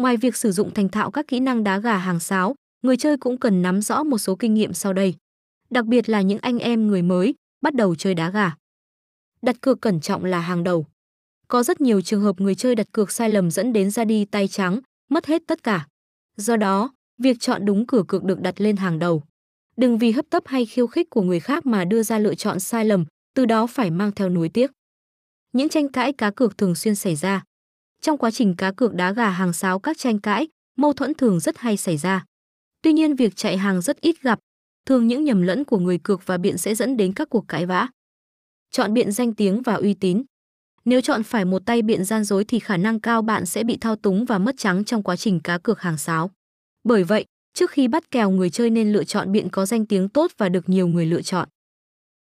Ngoài việc sử dụng thành thạo các kỹ năng đá gà hàng sáo, người chơi cũng cần nắm rõ một số kinh nghiệm sau đây. Đặc biệt là những anh em người mới bắt đầu chơi đá gà. Đặt cược cẩn trọng là hàng đầu. Có rất nhiều trường hợp người chơi đặt cược sai lầm dẫn đến ra đi tay trắng, mất hết tất cả. Do đó, việc chọn đúng cửa cược được đặt lên hàng đầu. Đừng vì hấp tấp hay khiêu khích của người khác mà đưa ra lựa chọn sai lầm, từ đó phải mang theo nuối tiếc. Những tranh cãi cá cược thường xuyên xảy ra. Trong quá trình cá cược đá gà hàng sáo các tranh cãi, mâu thuẫn thường rất hay xảy ra. Tuy nhiên việc chạy hàng rất ít gặp, thường những nhầm lẫn của người cược và biện sẽ dẫn đến các cuộc cãi vã. Chọn biện danh tiếng và uy tín. Nếu chọn phải một tay biện gian dối thì khả năng cao bạn sẽ bị thao túng và mất trắng trong quá trình cá cược hàng sáo. Bởi vậy, trước khi bắt kèo người chơi nên lựa chọn biện có danh tiếng tốt và được nhiều người lựa chọn.